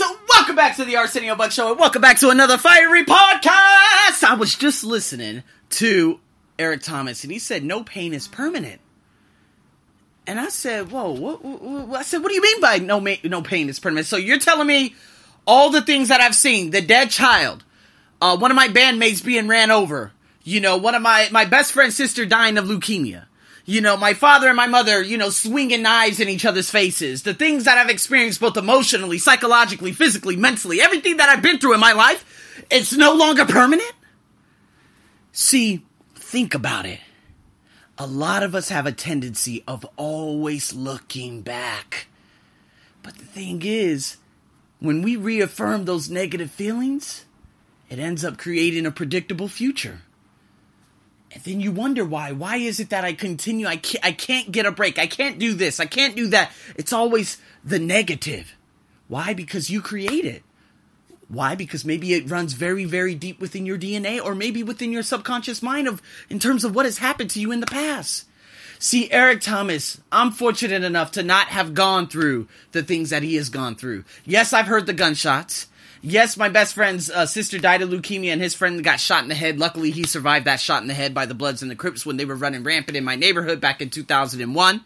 ladies. Welcome back to the Arsenio Buck Show, and welcome back to another fiery podcast. I was just listening to Eric Thomas, and he said no pain is permanent. And I said, "Whoa, what, what, what- I said, what do you mean by no ma- no pain is permanent?" So you're telling me all the things that I've seen, the dead child, uh, one of my bandmates being ran over, you know, one of my my best friend's sister dying of leukemia. You know, my father and my mother, you know, swinging knives in each other's faces. The things that I've experienced both emotionally, psychologically, physically, mentally, everything that I've been through in my life, it's no longer permanent. See, think about it. A lot of us have a tendency of always looking back. But the thing is, when we reaffirm those negative feelings, it ends up creating a predictable future. And then you wonder why. Why is it that I continue? I can't, I can't get a break. I can't do this. I can't do that. It's always the negative. Why? Because you create it. Why? Because maybe it runs very, very deep within your DNA or maybe within your subconscious mind of in terms of what has happened to you in the past. See, Eric Thomas, I'm fortunate enough to not have gone through the things that he has gone through. Yes, I've heard the gunshots. Yes, my best friend's uh, sister died of leukemia and his friend got shot in the head. Luckily, he survived that shot in the head by the Bloods and the Crips when they were running rampant in my neighborhood back in 2001.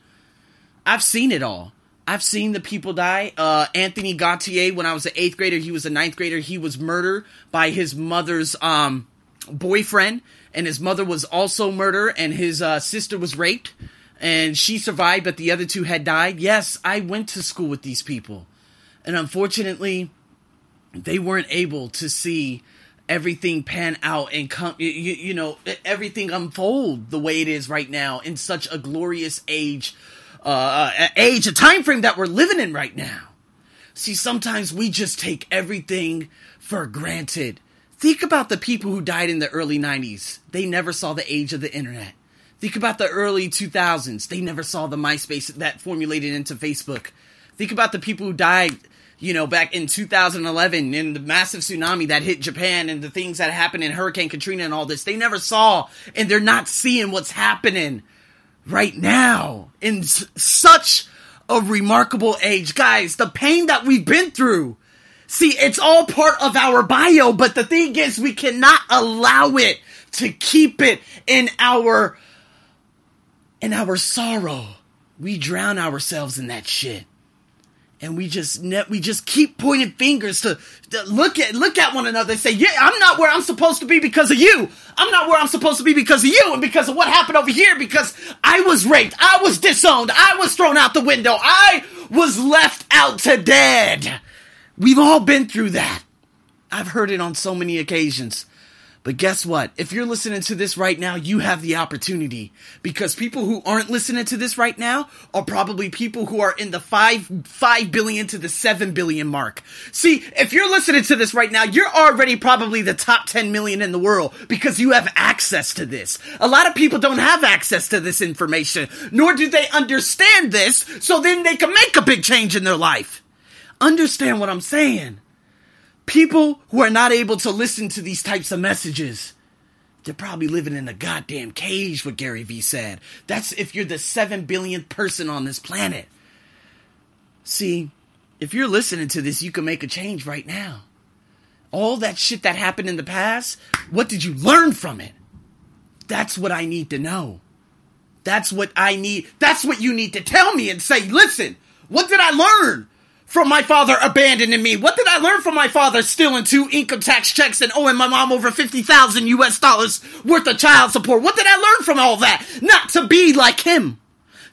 I've seen it all. I've seen the people die. Uh, Anthony Gautier, when I was an eighth grader, he was a ninth grader. He was murdered by his mother's um, boyfriend, and his mother was also murdered, and his uh, sister was raped, and she survived, but the other two had died. Yes, I went to school with these people, and unfortunately, they weren't able to see everything pan out and come you, you know everything unfold the way it is right now in such a glorious age uh age a time frame that we're living in right now. See sometimes we just take everything for granted. Think about the people who died in the early 90s they never saw the age of the internet. Think about the early 2000s they never saw the myspace that formulated into facebook. Think about the people who died you know, back in 2011 in the massive tsunami that hit Japan and the things that happened in Hurricane Katrina and all this, they never saw and they're not seeing what's happening right now in s- such a remarkable age. Guys, the pain that we've been through. See, it's all part of our bio, but the thing is, we cannot allow it to keep it in our, in our sorrow. We drown ourselves in that shit and we just ne- we just keep pointing fingers to, to look at look at one another and say, "Yeah, I'm not where I'm supposed to be because of you. I'm not where I'm supposed to be because of you, and because of what happened over here. Because I was raped, I was disowned, I was thrown out the window, I was left out to dead. We've all been through that. I've heard it on so many occasions." But guess what? If you're listening to this right now, you have the opportunity because people who aren't listening to this right now are probably people who are in the 5 5 billion to the 7 billion mark. See, if you're listening to this right now, you're already probably the top 10 million in the world because you have access to this. A lot of people don't have access to this information, nor do they understand this, so then they can make a big change in their life. Understand what I'm saying? People who are not able to listen to these types of messages, they're probably living in a goddamn cage, what Gary Vee said. That's if you're the seven billionth person on this planet. See, if you're listening to this, you can make a change right now. All that shit that happened in the past, what did you learn from it? That's what I need to know. That's what I need. That's what you need to tell me and say, listen, what did I learn? From my father abandoning me? What did I learn from my father stealing two income tax checks and owing my mom over 50,000 US dollars worth of child support? What did I learn from all that? Not to be like him.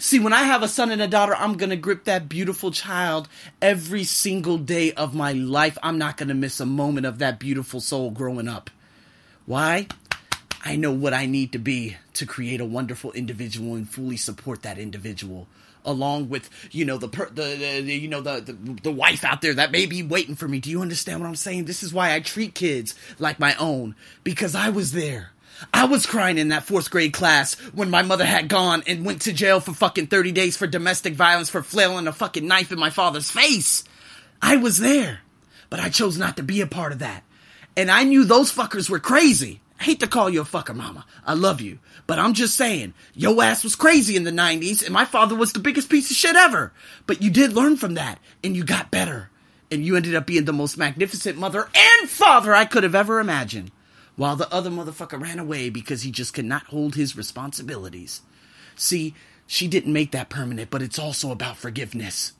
See, when I have a son and a daughter, I'm gonna grip that beautiful child every single day of my life. I'm not gonna miss a moment of that beautiful soul growing up. Why? I know what I need to be to create a wonderful individual and fully support that individual along with you know the per- the, the, the you know the, the the wife out there that may be waiting for me. Do you understand what I'm saying? This is why I treat kids like my own because I was there. I was crying in that fourth grade class when my mother had gone and went to jail for fucking 30 days for domestic violence for flailing a fucking knife in my father's face. I was there, but I chose not to be a part of that. And I knew those fuckers were crazy. I hate to call you a fucker, mama. I love you. But I'm just saying, yo ass was crazy in the 90s, and my father was the biggest piece of shit ever. But you did learn from that, and you got better. And you ended up being the most magnificent mother and father I could have ever imagined. While the other motherfucker ran away because he just could not hold his responsibilities. See, she didn't make that permanent, but it's also about forgiveness.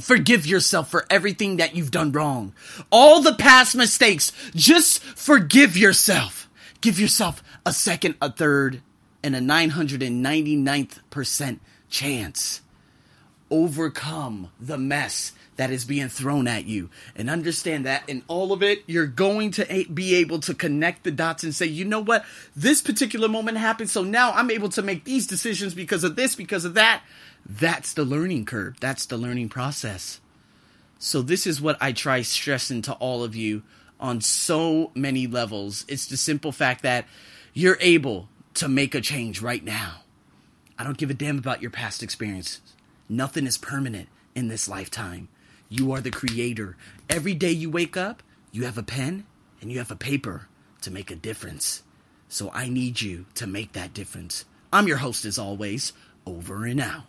Forgive yourself for everything that you've done wrong. All the past mistakes. Just forgive yourself. Give yourself a second, a third, and a 999th percent chance. Overcome the mess that is being thrown at you. And understand that in all of it you're going to be able to connect the dots and say you know what? This particular moment happened so now i'm able to make these decisions because of this because of that. That's the learning curve. That's the learning process. So this is what i try stressing to all of you on so many levels it's the simple fact that you're able to make a change right now i don't give a damn about your past experiences nothing is permanent in this lifetime you are the creator. Every day you wake up, you have a pen and you have a paper to make a difference. So I need you to make that difference. I'm your host as always. Over and out.